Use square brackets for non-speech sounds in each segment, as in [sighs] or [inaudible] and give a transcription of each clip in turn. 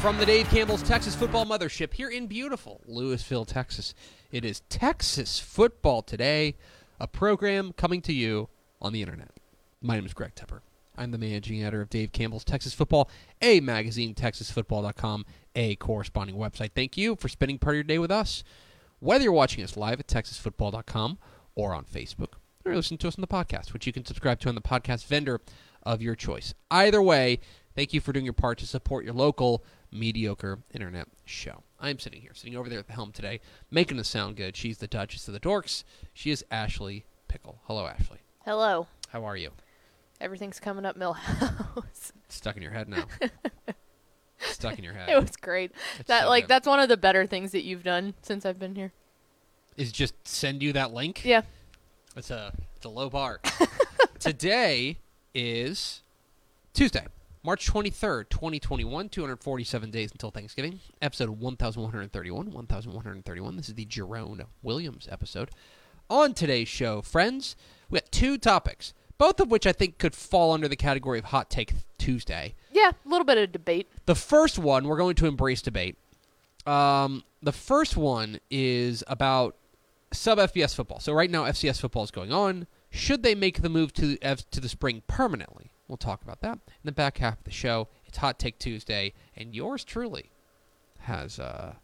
From the Dave Campbell's Texas Football Mothership here in beautiful Lewisville, Texas, it is Texas Football Today, a program coming to you on the internet. My name is Greg Tepper. I'm the managing editor of Dave Campbell's Texas Football, a magazine, texasfootball.com, a corresponding website. Thank you for spending part of your day with us. Whether you're watching us live at texasfootball.com or on Facebook, or listening to us on the podcast, which you can subscribe to on the podcast vendor of your choice. Either way, thank you for doing your part to support your local mediocre internet show. I'm sitting here, sitting over there at the helm today, making us sound good. She's the Duchess of the Dorks. She is Ashley Pickle. Hello, Ashley. Hello. How are you? Everything's coming up Milhouse. [laughs] Stuck in your head now. [laughs] Stuck in your head. it was great. It's That so like good. that's one of the better things that you've done since I've been here. Is just send you that link. Yeah. It's a it's a low bar. [laughs] Today is Tuesday, March twenty third, twenty twenty one. Two hundred forty seven days until Thanksgiving. Episode one thousand one hundred thirty one. One thousand one hundred thirty one. This is the Jerome Williams episode. On today's show, friends, we got two topics, both of which I think could fall under the category of Hot Take Tuesday. Yeah, a little bit of debate. The first one, we're going to embrace debate. Um, the first one is about sub FBS football. So right now, FCS football is going on. Should they make the move to F- to the spring permanently? We'll talk about that in the back half of the show. It's Hot Take Tuesday, and yours truly has uh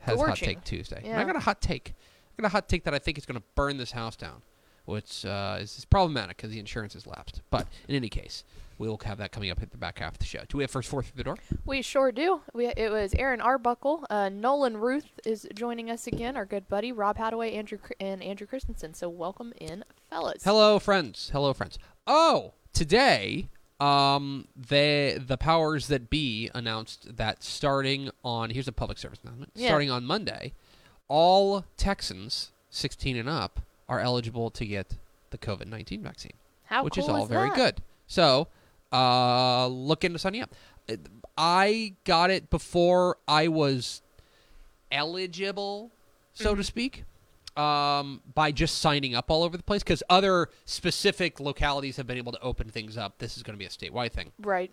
has Hot Take Tuesday. Yeah. I got a hot take. I got a hot take that I think is going to burn this house down, which uh, is, is problematic because the insurance has lapsed. But in any case, we will have that coming up at the back half of the show. Do we have first four through the door? We sure do. We it was Aaron Arbuckle, uh, Nolan Ruth is joining us again. Our good buddy Rob Hadaway, Andrew and Andrew Christensen. So welcome in, fellas. Hello, friends. Hello, friends. Oh, today, um, the the powers that be announced that starting on here's a public service announcement. Yeah. Starting on Monday, all Texans 16 and up are eligible to get the COVID 19 vaccine, How cool. which cool is all very that? good. So, uh, look into signing up. I got it before I was eligible, so Mm-hmm. to speak, um, by just signing up all over the place because other specific localities have been able to open things up. This is going to be a statewide thing. Right.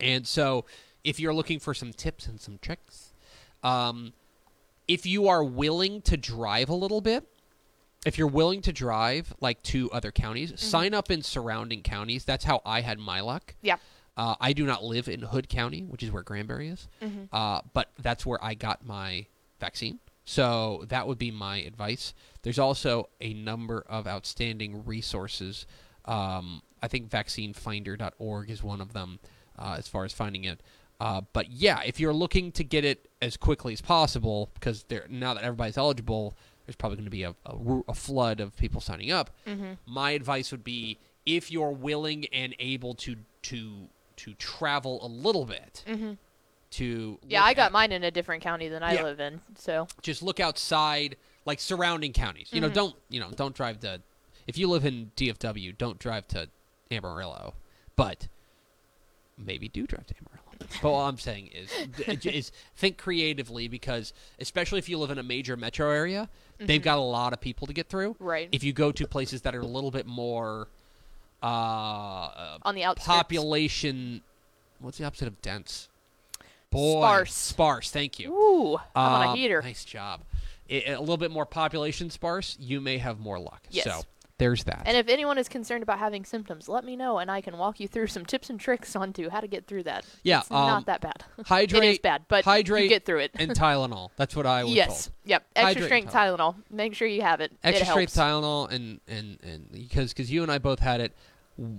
And so, if you're looking for some tips and some tricks, um, if you are willing to drive a little bit, if you're willing to drive like to other counties, sign up in surrounding counties. That's how I had my luck. Yeah. Uh, I do not live in Hood County, which is where Granbury is, uh, but that's where I got my vaccine. So that would be my advice. There's also a number of outstanding resources. Um, I think vaccinefinder.org is one of them uh, as far as finding it. Uh, but yeah, if you're looking to get it as quickly as possible, because now that everybody's eligible, there's probably going to be a, a, a flood of people signing up. My advice would be if you're willing and able to to to travel a little bit to Yeah, I got at- mine in a different county than I Yeah. live in. So just look outside like surrounding counties you know don't you know don't drive to if you live in dfw don't drive to amarillo but maybe do drive to amarillo but all i'm saying is is think creatively because especially if you live in a major metro area they've got a lot of people to get through Right. if you go to places that are a little bit more uh on the outskirts. population what's the opposite of dense boy, Sparse. sparse. Thank you. Ooh, I'm on a Um, heater. Nice job. A little bit more population sparse, you may have more luck. Yes. So there's that. And if anyone is concerned about having symptoms, let me know, and I can walk you through [laughs] some tips and tricks onto how to get through that. Yeah, it's um, not that bad. hydrate. [laughs] it is bad, but hydrate you get through it. and [laughs] Tylenol. That's what I was yes. told. Yep. Extra Hydrate strength and Tylenol. Make sure you have it. Extra it strength. Tylenol and and and because because you and I both had it.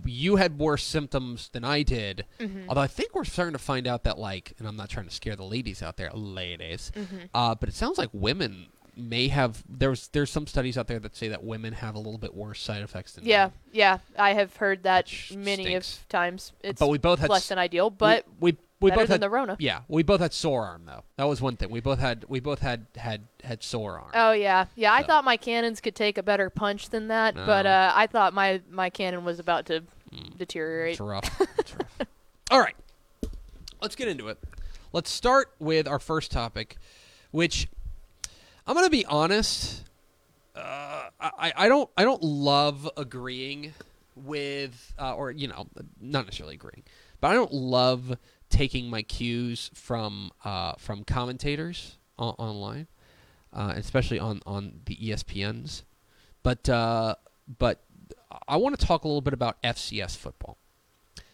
You had worse symptoms than I did. Mm-hmm. Although I think we're starting to find out that like, and I'm not trying to scare the ladies out there, ladies, Mm-hmm. uh, but it sounds like women may have. There's there's some studies out there that say that women have a little bit worse side effects than Yeah, men. yeah. I have heard that Which many stinks. of times. It's but we both had less than ideal, but we we, we better both than had the Rona. yeah we both had sore arm though. That was one thing. We both had we both had had had sore arm. Oh yeah, yeah. I So. thought my cannons could take a better punch than that, but uh, I thought my my cannon was about to deteriorate. It's rough. [laughs] It's rough. All right. Let's get into it. Let's start with our first topic, which I'm going to be honest. Uh, I, I don't I don't love agreeing with uh, or you know not necessarily agreeing, but I don't love taking my cues from uh, from commentators o- online, uh, especially on on the ESPNs. But uh, but I want to talk a little bit about FCS football.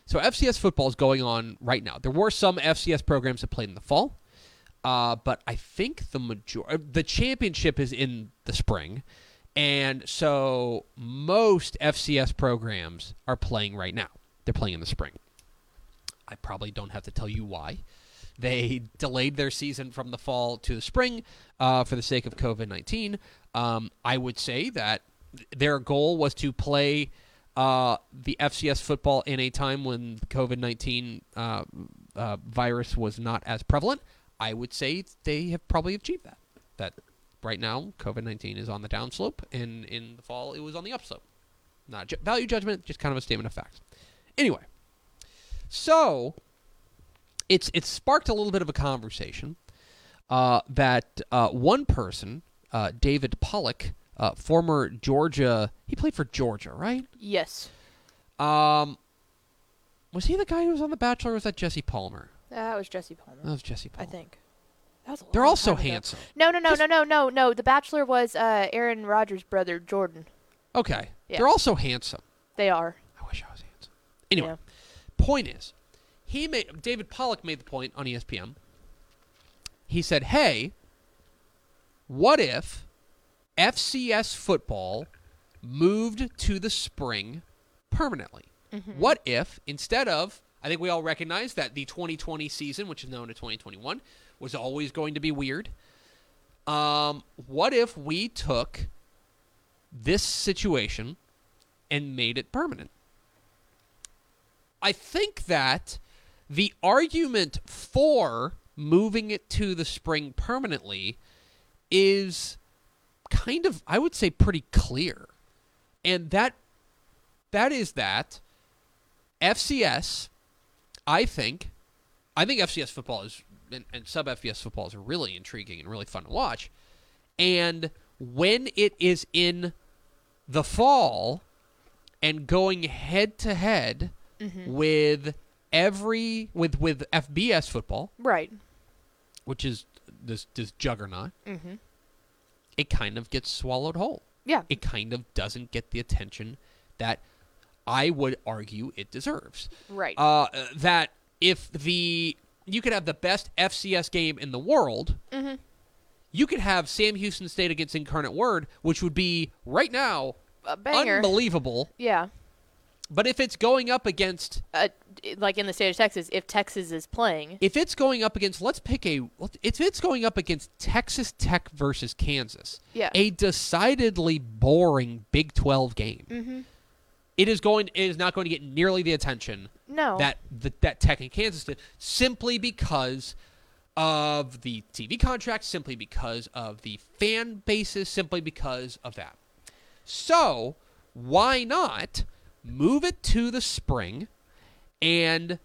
So FCS football is going on right now. There were some FCS programs that played in the fall, uh, but I think the major the championship is in the spring, and so most FCS programs are playing right now. They're playing in the spring. I probably don't have to tell you why. They delayed their season from the fall to the spring uh, for the sake of COVID 19. Um, I would say that their goal was to play uh, the FCS football in a time when COVID 19 uh, uh, virus was not as prevalent. I would say they have probably achieved that. That right now, COVID 19 is on the downslope, and in the fall, it was on the upslope. Not ju- value judgment, just kind of a statement of facts. Anyway, so it's it's sparked a little bit of a conversation uh, that uh, one person, uh, David Pollack, uh, former Georgia, he played for Georgia, right? Yes, Um, was he the guy who was on The Bachelor? or Was that Jesse Palmer? that was Jesse Palmer. That was Jesse Palmer. I think. That was a They're all so handsome. No, no, no, no, no, no, no. The Bachelor was uh, Aaron Rodgers' brother, Jordan. Okay, Yeah. they're all so handsome. They are. I wish I was handsome. Anyway, Yeah. Point is, he made David Pollack made the point on ESPN. He said, "Hey, what if FCS football moved to the spring permanently? What if instead of I think we all recognize that the 2020 season, which is known as 2021, was always going to be weird. Um, what if we took this situation and made it permanent? I think that the argument for moving it to the spring permanently is kind of I would say pretty clear. And that that is that FCS I think I think FCS football is and, and sub FBS football is really intriguing and really fun to watch. And when it is in the fall and going head to head with every with with FBS football, Right. which is this this juggernaut, Mm-hmm. it kind of gets swallowed whole. Yeah. It kind of doesn't get the attention that I would argue it deserves. Right. Uh, that if the you could have the best FCS game in the world, mm-hmm. you could have Sam Houston State against Incarnate Word, which would be right now A banger. unbelievable. yeah. But if it's going up against, Uh, like in the state of Texas, if Texas is playing, if it's going up against, let's pick a, if it's going up against Texas Tech versus Kansas, Yeah. a decidedly boring Big Twelve game. mm-hmm. It is going, it is not going to get nearly the attention no. that the, that Tech and Kansas did, simply because of the TV contract, simply because of the fan bases, simply because of that. So why not move it to the spring and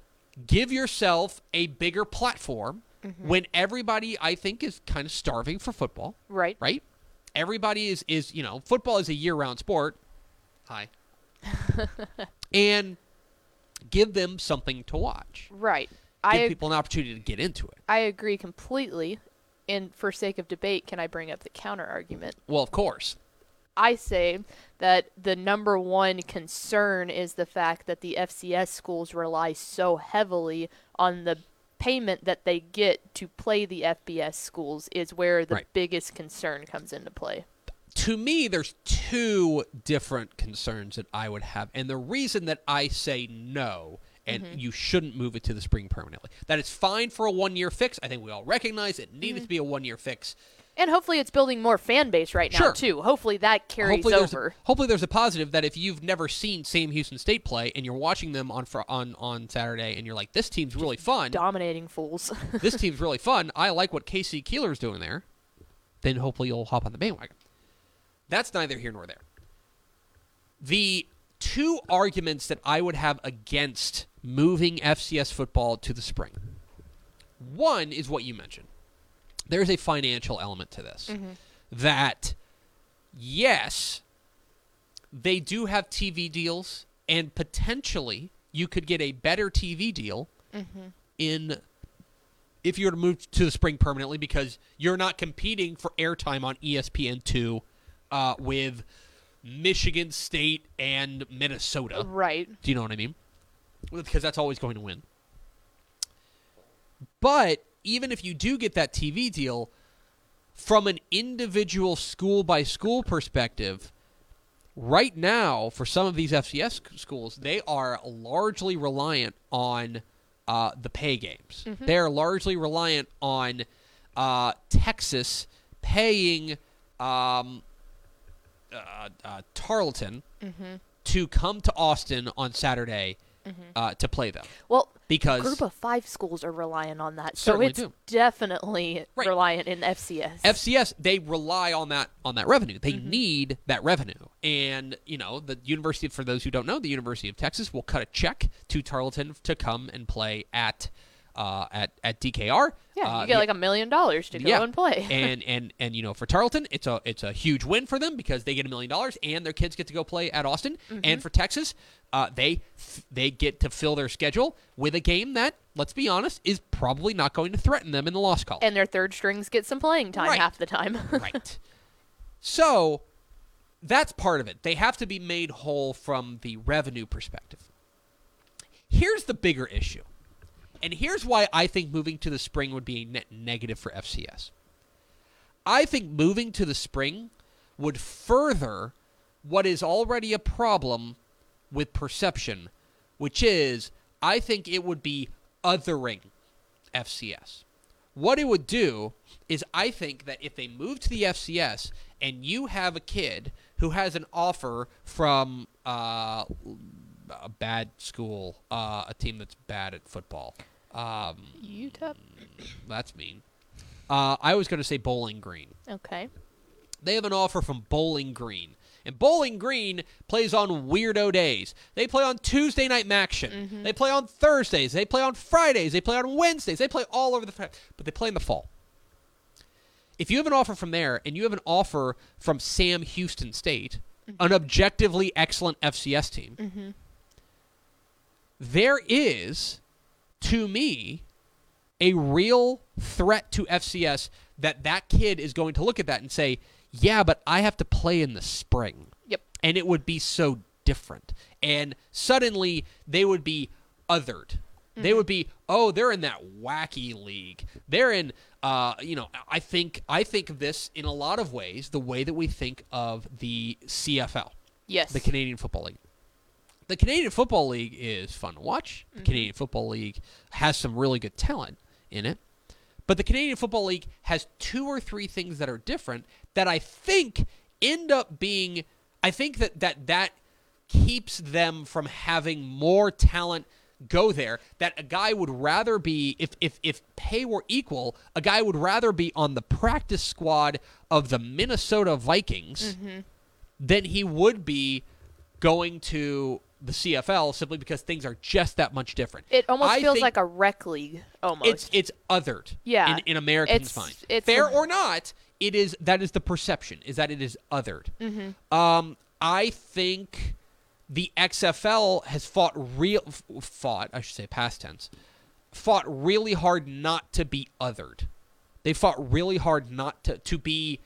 give yourself a bigger platform mm-hmm. when everybody I think is kind of starving for football, right. right? Everybody is is you know football is a year round sport. Hi. [laughs] and give them something to watch. Right. give I people an opportunity to get into it. I agree completely. And for sake of debate, can I bring up the counter argument? Well, of course. I say that the number one concern is the fact that the FCS schools rely so heavily on the payment that they get to play the FBS schools is where the Right. biggest concern comes into play. to me, there's two different concerns that I would have, and the reason that I say no and Mm-hmm. you shouldn't move it to the spring permanently. That it's fine for a one-year fix. I think we all recognize it needed Mm-hmm. to be a one-year fix. And hopefully it's building more fan base right now Sure. too. Hopefully that carries hopefully there's over. A, hopefully there's a positive that if you've never seen Sam Houston State play and you're watching them on fr- on on Saturday and you're like, this team's really fun. Dominating fools. [laughs] this team's really fun. I like what KC Keeler's doing there. Then hopefully you'll hop on the bandwagon. That's neither here nor there. The two arguments that I would have against moving FCS football to the spring. One is what you mentioned. There's a financial element to this. That, yes, they do have TV deals, and potentially you could get a better TV deal in if you were to move to the spring permanently because you're not competing for airtime on E ESPN2 uh, with Michigan State and Minnesota. right. Do you know what I mean? Because that's always going to win. But even if you do get that TV deal, from an individual school by school perspective, right now, for some of these FCS schools, they are largely reliant on uh, the pay games. They are largely reliant on uh, Texas paying um, uh, uh, Tarleton to come to Austin on Saturday uh, to play them Well, because group of five schools are reliant on that. So it's do. definitely Right. reliant in FCS. FCS they rely on that on that revenue. They Mm-hmm. need that revenue, and you know the university. For those who don't know, the University of Texas will cut a check to Tarleton to come and play at uh, at at DKR. yeah, Uh, you get the- like a million dollars to go yeah. and play. [laughs] and and and you know for Tarleton, it's a it's a huge win for them because they get a million dollars and their kids get to go play at Austin. Mm-hmm. And for Texas, uh, they they get to fill their schedule with a game that, let's be honest, is probably not going to threaten them in the loss column. and their third strings get some playing time Right. half the time. [laughs] right. So that's part of it. They have to be made whole from the revenue perspective. Here's the bigger issue. And here's why I think moving to the spring would be a net negative for FCS. I think moving to the spring would further what is already a problem with perception, which is I think it would be othering FCS. What it would do is I think that if they move to the FCS and you have a kid who has an offer from uh, a bad school, uh, a team that's bad at football, um, UTEP. that's mean. Uh, I was going to say Bowling Green. Okay. They have an offer from Bowling Green. And Bowling Green plays on weirdo days. They play on Tuesday night action. They play on Thursdays. They play on Fridays. They play on Wednesdays. They play all over the but they play in the fall. If you have an offer from there and you have an offer from Sam Houston State, an objectively excellent FCS team, there is to me a real threat to FCS that that kid is going to look at that and say, "Yeah, but I have to play in the spring." Yep. And it would be so different. And suddenly they would be othered. They would be, "Oh, they're in that wacky league. They're in uh, you know, I think I think of this in a lot of ways the way that we think of the CFL Yes. the Canadian Football League. The Canadian Football League is fun to watch. The mm-hmm. Canadian Football League has some really good talent in it. But the Canadian Football League has two or three things that are different that I think end up being I think that that that keeps them from having more talent go there that a guy would rather be if if if pay were equal a guy would rather be on the practice squad of the Minnesota Vikings mm-hmm. than he would be going to the CFL simply because things are just that much different. it almost I feels like a rec league. Almost. it's it's othered. Yeah. in, in Americans' It's- mind, it's fair a- or not, it is that is the perception is that it is othered. Mm-hmm. Um, I think the XFL has fought real fought I should say past tense fought really hard not to be othered. They fought really hard not to to be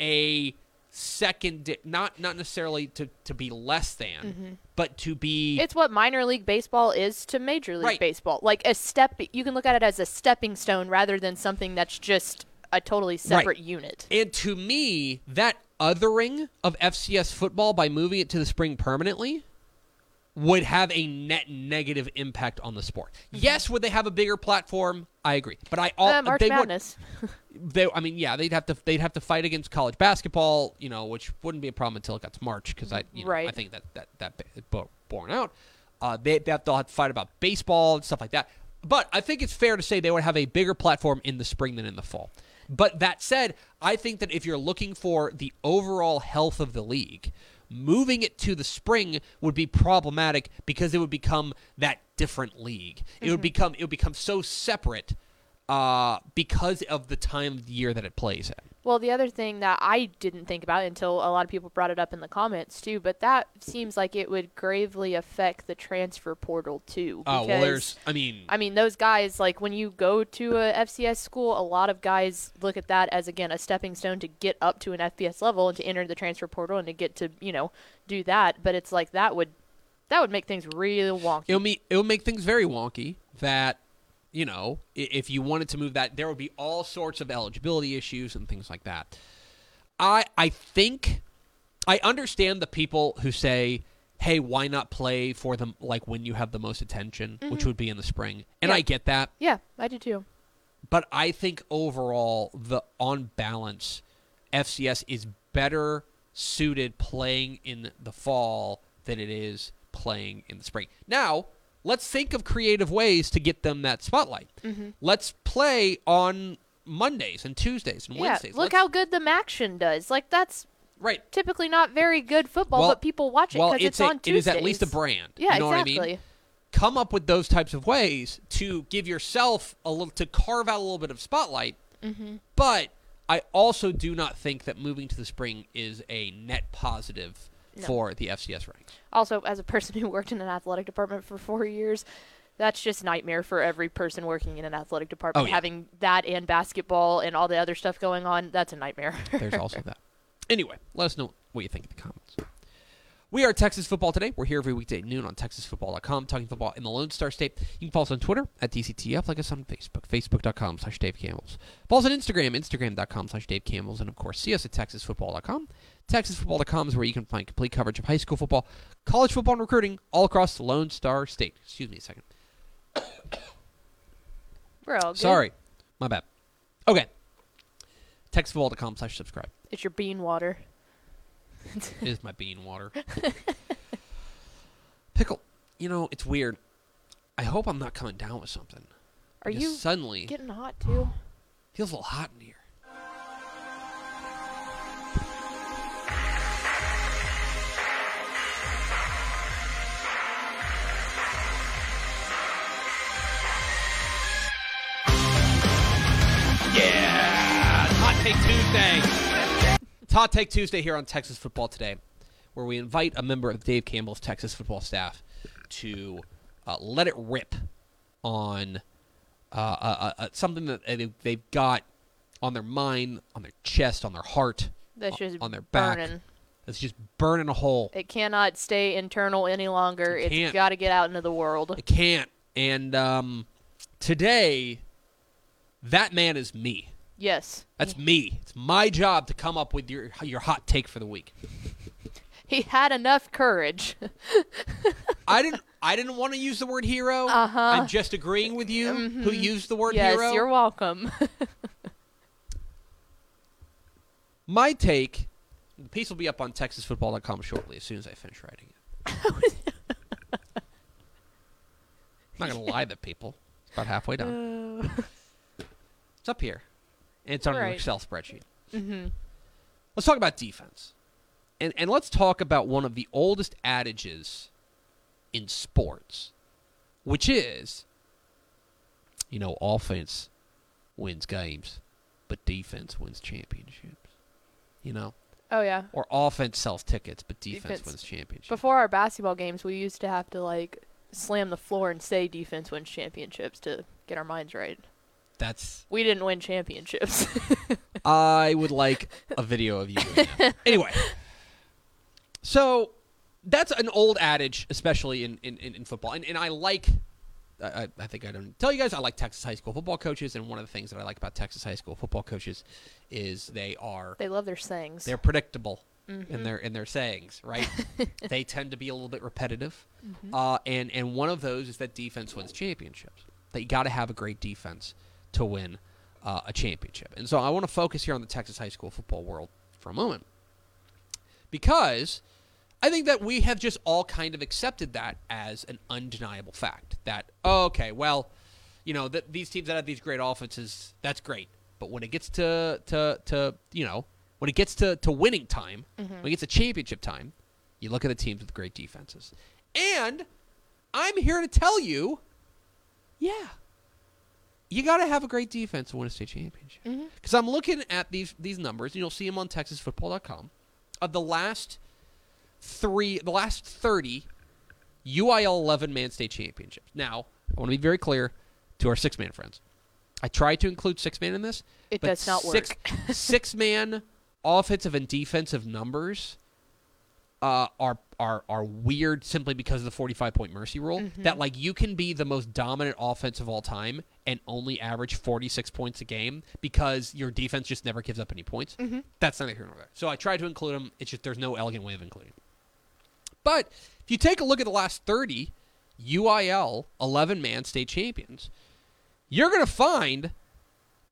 a second not not necessarily to to be less than mm-hmm. but to be It's what minor league baseball is to major league Right. baseball. Like a step, you can look at it as a stepping stone rather than something that's just a totally separate unit. And to me, that othering of FCS football by moving it to the spring permanently would have a net negative impact on the sport. Yes, would they have a bigger platform? I agree, but I all Uh, March they would, Madness. [laughs] they, I mean, yeah, they'd have to they'd have to fight against college basketball, you know, which wouldn't be a problem until it got to March because I, you know, I think that that that borne out. Uh, they they have to have to fight about baseball and stuff like that. But I think it's fair to say they would have a bigger platform in the spring than in the fall. But that said, I think that if you're looking for the overall health of the league, moving it to the spring would be problematic because it would become that different league. It would become it would become so separate uh, because of the time of the year that it plays in. Well, the other thing that I didn't think about until a lot of people brought it up in the comments too, but that seems like it would gravely affect the transfer portal too. Oh well, there's. I mean, I mean, those guys, like when you go to a FCS school, a lot of guys look at that as, again, a stepping stone to get up to an FBS level and to enter the transfer portal and to get to, you know, do that. But it's like that would that would make things real wonky. it'll me it'll make things very wonky. That you know, if you wanted to move that, there would be all sorts of eligibility issues and things like that. I I think I understand the people who say, "Hey, why not play for them like when you have the most attention, which mm-hmm. would be in the spring?" And Yeah. I get that. yeah, I do too. but I think overall, the on balance, FCS is better suited playing in the fall than it is playing in the spring. Now, let's think of creative ways to get them that spotlight. Let's play on Mondays and Tuesdays and Yeah, Wednesdays. look Let's- how good the MACtion does. Like that's right. typically not very good football, Well- but people watch it Well, because it's, it's, a, on it Tuesdays. is at least a brand. Yeah, you know exactly. what I mean? Come up with those types of ways to give yourself a little to carve out a little bit of spotlight. Mm-hmm. But I also do not think that moving to the spring is a net positive No. for the FCS ranks. Also, as a person [laughs] who worked in an athletic department for four years, that's just nightmare for every person working in an athletic department. Oh, yeah. Having that and basketball and all the other stuff going on, that's a nightmare. [laughs] There's also that. Anyway, let us know what you think in the comments. We are Texas Football Today. We're here every weekday at noon on TexasFootball.com, talking football in the Lone Star State. You can follow us on Twitter at DCTF, like us on Facebook, Facebook.com slash Dave Campbells. Follow us on Instagram, Instagram.com slash Dave Campbells, and of course, see us at TexasFootball.com. TexasFootball.com is where you can find complete coverage of high school football, college football, and recruiting all across the Lone Star State. Excuse me a second. We're all good. Sorry. My bad. Okay. TexasFootball.com slash subscribe. It's your bean water. It is my bean water. [laughs] Pickle, you know, it's weird. I hope I'm not coming down with something. Are you suddenly getting hot too? feels a little hot in here. Tuesday. It's Hot Take Tuesday here on Texas Football Today, where we invite a member of Dave Campbell's Texas football staff to uh, let it rip on uh, uh, uh, something that they- they've got on their mind, on their chest, on their heart, That's o- just on their back. burning. It's just burning a hole. It cannot stay internal any longer. It It's can't. got to get out into the world. It can't. And um, today, that man is me. Yes. That's me. It's my job to come up with your your hot take for the week. [laughs] He had enough courage. [laughs] I didn't. I didn't want to use the word hero. Uh-huh. I'm just agreeing with you who used the word yes, hero. Yes, you're welcome. [laughs] My take. The piece will be up on TexasFootball.com shortly, as soon as I finish writing it. I'm not gonna lie to people. It's about halfway done. It's up here, it's on your Right. Excel spreadsheet. hmm Let's talk about defense, and and let's talk about one of the oldest adages in sports, which is, you know, offense wins games, but defense wins championships. You know, Oh yeah. or offense sells tickets, but defense, Defense. wins championships. Before our basketball games, we used to have to like slam the floor and say defense wins championships to get our minds right. That's We didn't win championships. [laughs] I would like a video of you doing that. [laughs] Anyway, so that's an old adage, especially in, in, in, in football. And, and I like, I, I think I don't tell you guys, I like Texas high school football coaches. And one of the things that I like about Texas high school football coaches is they are they love their sayings. they're predictable Mm-hmm. in their in their sayings, right? [laughs] they tend to be a little bit repetitive, Mm-hmm. uh, and and one of those is that defense wins championships. That you got to have a great defense to win uh, a championship. And so I want to focus here on the Texas high school football world for a moment, because I think that we have just all kind of accepted that as an undeniable fact. That okay, well, you know, that these teams that have these great offenses, that's great. But when it gets to to to you know when it gets to, to winning time, when it gets to championship time, you look at the teams with great defenses. And I'm here to tell you, yeah, you got to have a great defense to win a state championship. Mm-hmm. Because I'm looking at these these numbers, and you'll see them on TexasFootball.com. Of the last three, the last 30 UIL 11 man state championships. Now, I want to be very clear to our six man friends. I tried to include six man in this. It but does not six, work. [laughs] six man offensive and defensive numbers uh, are are are weird simply because of the 45 point mercy rule Mm-hmm. that like you can be the most dominant offense of all time and only average 46 points a game because your defense just never gives up any points. Mm-hmm. that's neither here nor there. So i tried to include them it's just there's no elegant way of including but if you take a look at the last 30 uil 11 man state champions you're going to find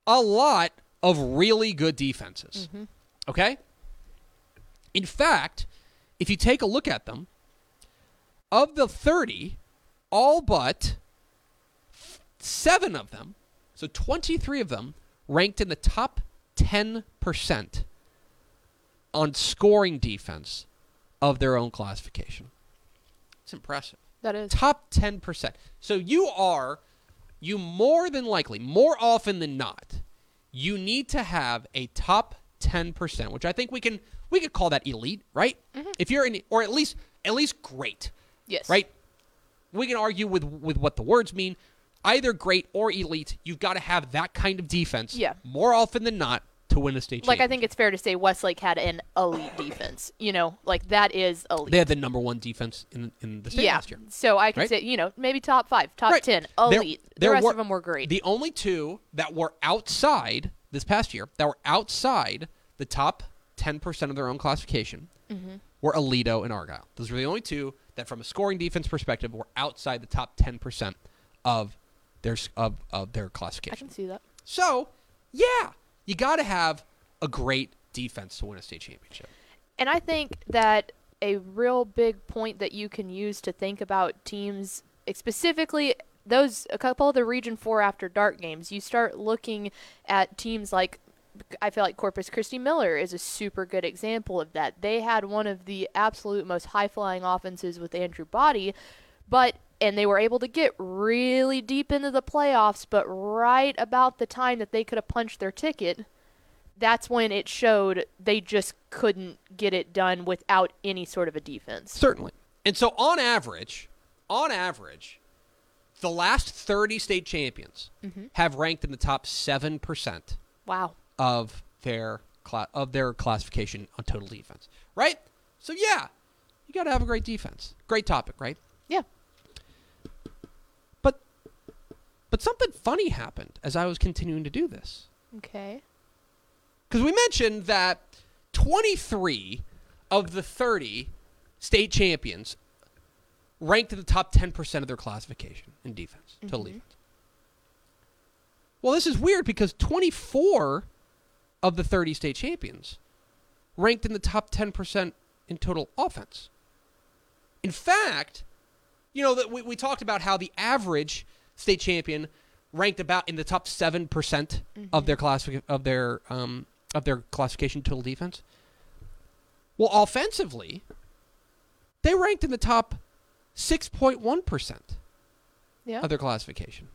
a lot of really good defenses. Okay? In fact if you take a look at them, of the 30, all but seven of them, so 23 of them, ranked in the top 10% on scoring defense of their own classification. It's impressive. that is. Top 10%. So you are, you more than likely, more often than not, you need to have a top 10%, which I think we can we could call that elite, right? Mm-hmm. If you're in or at least at least great, Yes. right? We can argue with with what the words mean. Either great or elite, you've got to have that kind of defense Yeah. more often than not to win a state Like I think it's fair to say Westlake had an elite defense. You know, like that is elite. they had the number one defense in in the state yeah. last year. So I can Right? say, you know, maybe top five, top Right. ten, There- elite. there the rest were- of them were great. The only two that were outside this past year, that were outside the top 10% of their own classification, Mm-hmm. were Aledo and Argyle. Those were the only two that, from a scoring defense perspective, were outside the top 10% of their, of, of their classification. I can see that. So, yeah, you got to have a great defense to win a state championship. And I think that a real big point that you can use to think about teams, specifically those a couple of the Region Four after dark games, you start looking at teams like. I feel like Corpus Christi Miller is a super good example of that. They had one of the absolute most high flying offenses with Andrew Body, but and they were able to get really deep into the playoffs, but right about the time that they could have punched their ticket, that's when it showed they just couldn't get it done without any sort of a defense. Certainly. And so, on average, on average, the last 30 state champions mm-hmm. have ranked in the top 7% Wow. Of their cla- of their classification on total defense. Right? So yeah, you got to have a great defense. Great topic, right? Yeah. But but something funny happened as I was continuing to do this. Okay. Cuz we mentioned that 23 of the 30 state champions ranked in the top 10% of their classification in defense, total mm-hmm. defense. Well, this is weird because 24 of the 30 state champions ranked in the top 10% in total offense. In fact, you know, that we, we talked about how the average state champion ranked about in the top 7% of their class of their um, of their classification total defense. Well, offensively, they ranked in the top 6.1% Yeah. of their classification.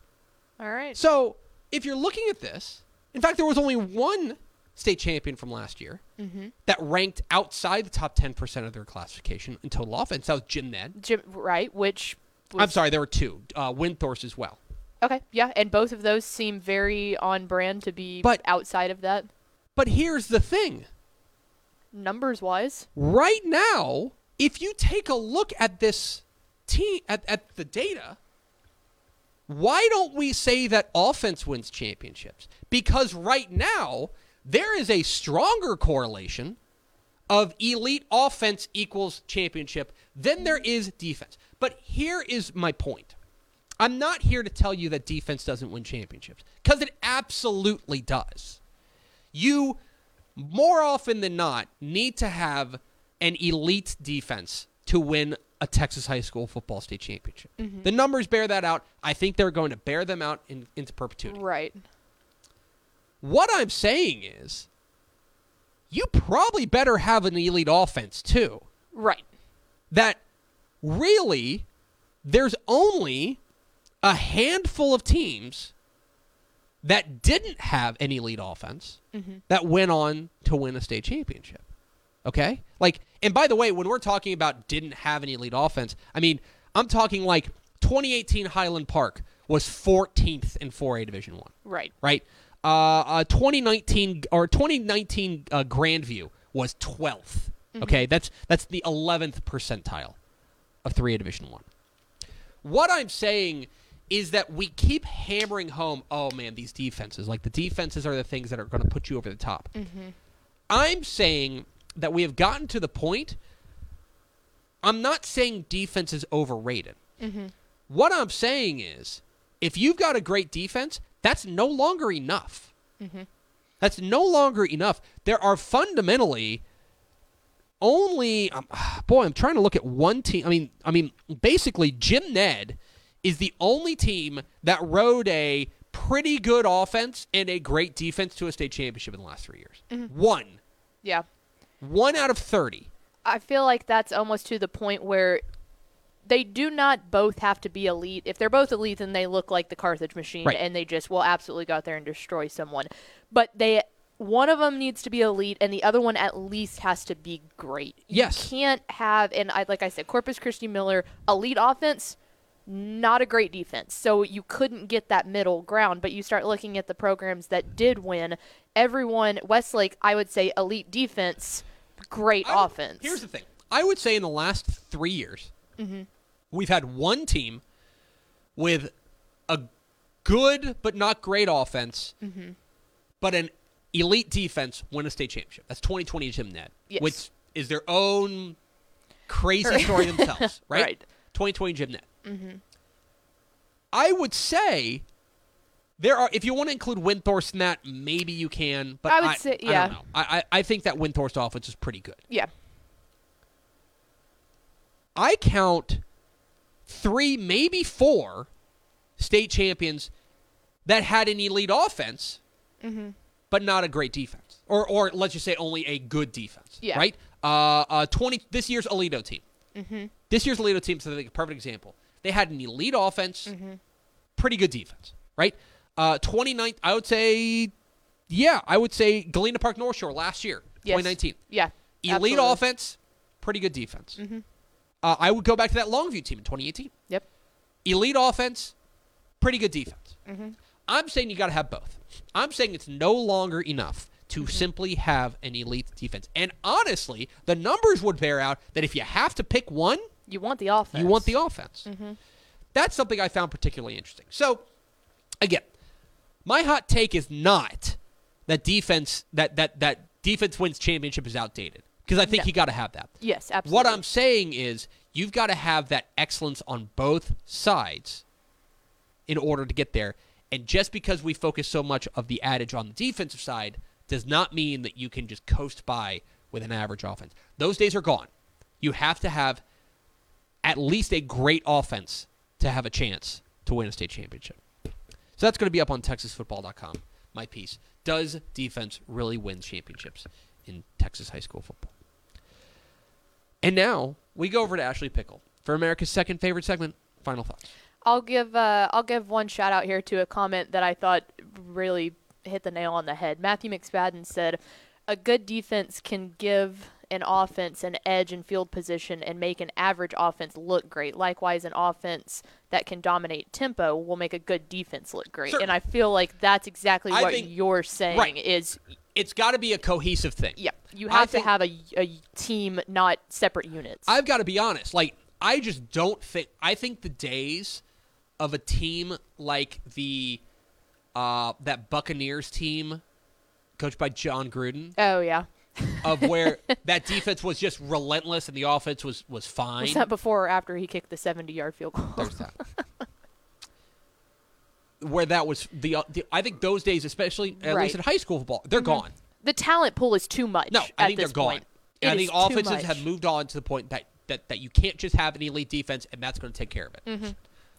All right. So, if you're looking at this, in fact, there was only one state champion from last year Mm-hmm. that ranked outside the top 10% of their classification in total offense. That was Jim Ned. Jim, right, which was, I'm sorry, there were two. Uh, Windthorst as well. Okay, yeah, and both of those seem very on brand to be But- outside of that But here's the thing. numbers wise. right now, if you take a look at this team at, at the data, why don't we say that offense wins championships? Because right now, there is a stronger correlation of elite offense equals championship than there is defense. But here is my point. I'm not here to tell you that defense doesn't win championships because it absolutely does. You more often than not need to have an elite defense to win a Texas high school football state championship. Mm-hmm. The numbers bear that out. I think they're going to bear them out in, into perpetuity. Right. What I'm saying is, you probably better have an elite offense too. Right. That really, there's only a handful of teams that didn't have an elite offense mm-hmm. that went on to win a state championship. Okay? Like, and by the way, when we're talking about didn't have an elite offense, I mean, I'm talking like 2018 Highland Park was 14th in 4A Division 1 Right. right? Uh, uh, 2019 or 2019 uh, Grandview was 12th. Okay, that's that's the 11th percentile of 3A Division 1. What I'm saying is that we keep hammering home, oh man, these defenses, like the defenses are the things that are going to put you over the top. I'm saying that we have gotten to the point I'm not saying defense is overrated. What I'm saying is, if you've got a great defense, that's no longer enough. That's no longer enough. There are fundamentally only um, [sighs] boy. I'm trying to look at one team. I mean, I mean, basically, Jim Ned is the only team that rode a pretty good offense and a great defense to a state championship in the last three years. One, Yeah. one out of thirty. I feel like that's almost to the point where they do not both have to be elite. If they're both elite, then they look like the Carthage machine, Right. and they just will absolutely go out there and destroy someone. But they, one of them needs to be elite, and the other one at least has to be great. You Yes. can't have, and I like I said, Corpus Christi Miller elite offense. Not a great defense. So you couldn't get that middle ground, but you start looking at the programs that did win. Everyone, Westlake, I would say elite defense, great I offense. Here's the thing. I would say in the last three years, mm-hmm. We've had one team with a good but not great offense, mm-hmm. but an elite defense win a state championship. That's 2020 Jim Ned, Yes. which is their own crazy story [laughs] themselves, right? Right. 2020 Jim Ned. I would say there are. If you want to include Windthorst in that, maybe you can. But I would say- I yeah. don't know. I, I I think that Windthorst offense is pretty good. yeah. I count three, maybe four state champions that had an elite offense, Mm-hmm. but not a great defense, or or let's just say only a good defense. Yeah. Right. Uh, uh, twenty this year's Aledo team. Mm-hmm. This year's Aledo team is think a perfect example. They had an elite offense, Mm-hmm. pretty good defense. Right. Uh, 29. I would say, yeah, I would say Galena Park North Shore last year, Yes. 2019. Yeah. Elite absolutely. Mm-hmm. offense, pretty good defense. Uh, I would go back to that Longview team in 2018. Yep. Elite offense, pretty good defense. Mm-hmm. I'm saying you got to have both. I'm saying it's no longer enough to Mm-hmm. simply have an elite defense. And honestly, the numbers would bear out that if you have to pick one, You want the offense. you want the offense. Mm-hmm. That's something I found particularly interesting. So, again, my hot take is not that defense that that that defense wins championship is outdated because I think No. you got to have that. Yes, absolutely. What I'm saying is you've got to have that excellence on both sides in order to get there. And just because we focus so much of the adage on the defensive side does not mean that you can just coast by with an average offense. Those days are gone. You have to have at least a great offense to have a chance to win a state championship. So that's going to be up on TexasFootball.com. My piece. Does defense really win championships in Texas high school football? And now we go over to Ashley Pickle for America's second favorite segment. Final thoughts. I'll give uh, I'll give one shout out here to a comment that I thought really hit the nail on the head. Matthew McSpadden said, "A good defense can give an offense an edge in field position and make an average offense look great. Likewise, an offense that can dominate tempo will make a good defense look great. And I feel like that's exactly I what you're saying right. is It's got to be a cohesive thing. yeah, you have to have a, a team, not separate units. I've got to be honest. Like, I just don't think. I think the days of a team like the uh, that Buccaneers team, coached by Jon Gruden, oh yeah, of where [laughs] that defense was just relentless and the offense was was fine. was that before or after he kicked the 70-yard field goal? There's that. [laughs] where that was the, uh, the I think those days, especially at Right. least in high school football, they're gone. The talent pool is too much. No, I think they're gone. I think offenses have moved on to the point that, that, that you can't just have an elite defense and that's going to take care of it. Mm-hmm.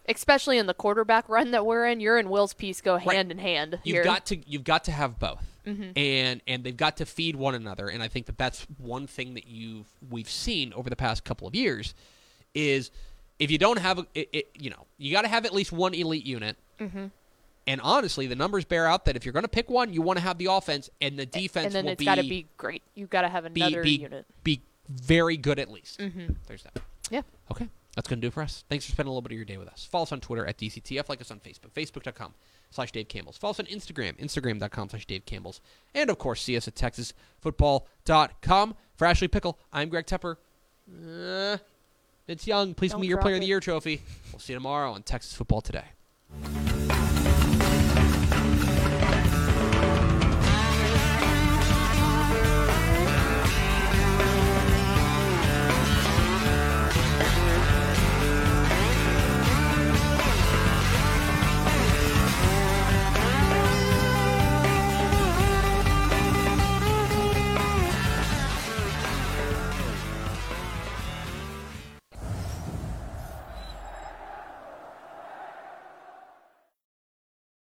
especially in the quarterback run that we're in. Your and Will's piece go hand in hand. You've here. got to you've got to have both, Mm-hmm. and and they've got to feed one another. And I think that that's one thing that you've we've seen over the past couple of years is if you don't have a, it, it, you know you got to have at least one elite unit. Mm-hmm. And honestly, the numbers bear out that if you're going to pick one, you want to have the offense, and the defense and then will it's be got to be great. You've got to have be, another be, unit. be very good at least. Mm-hmm. There's that. Yeah. Okay. That's going to do it for us. Thanks for spending a little bit of your day with us. Follow us on Twitter at DCTF. Like us on Facebook, facebook.com slash Dave Campbell's. Follow us on Instagram, instagram.com slash Dave Campbell's. And, of course, see us at texasfootball.com. For Ashley Pickle, I'm Greg Tepper. Uh, Vince Young, please give Don't me your Player of the. Year trophy. We'll see you tomorrow on Texas Football Today.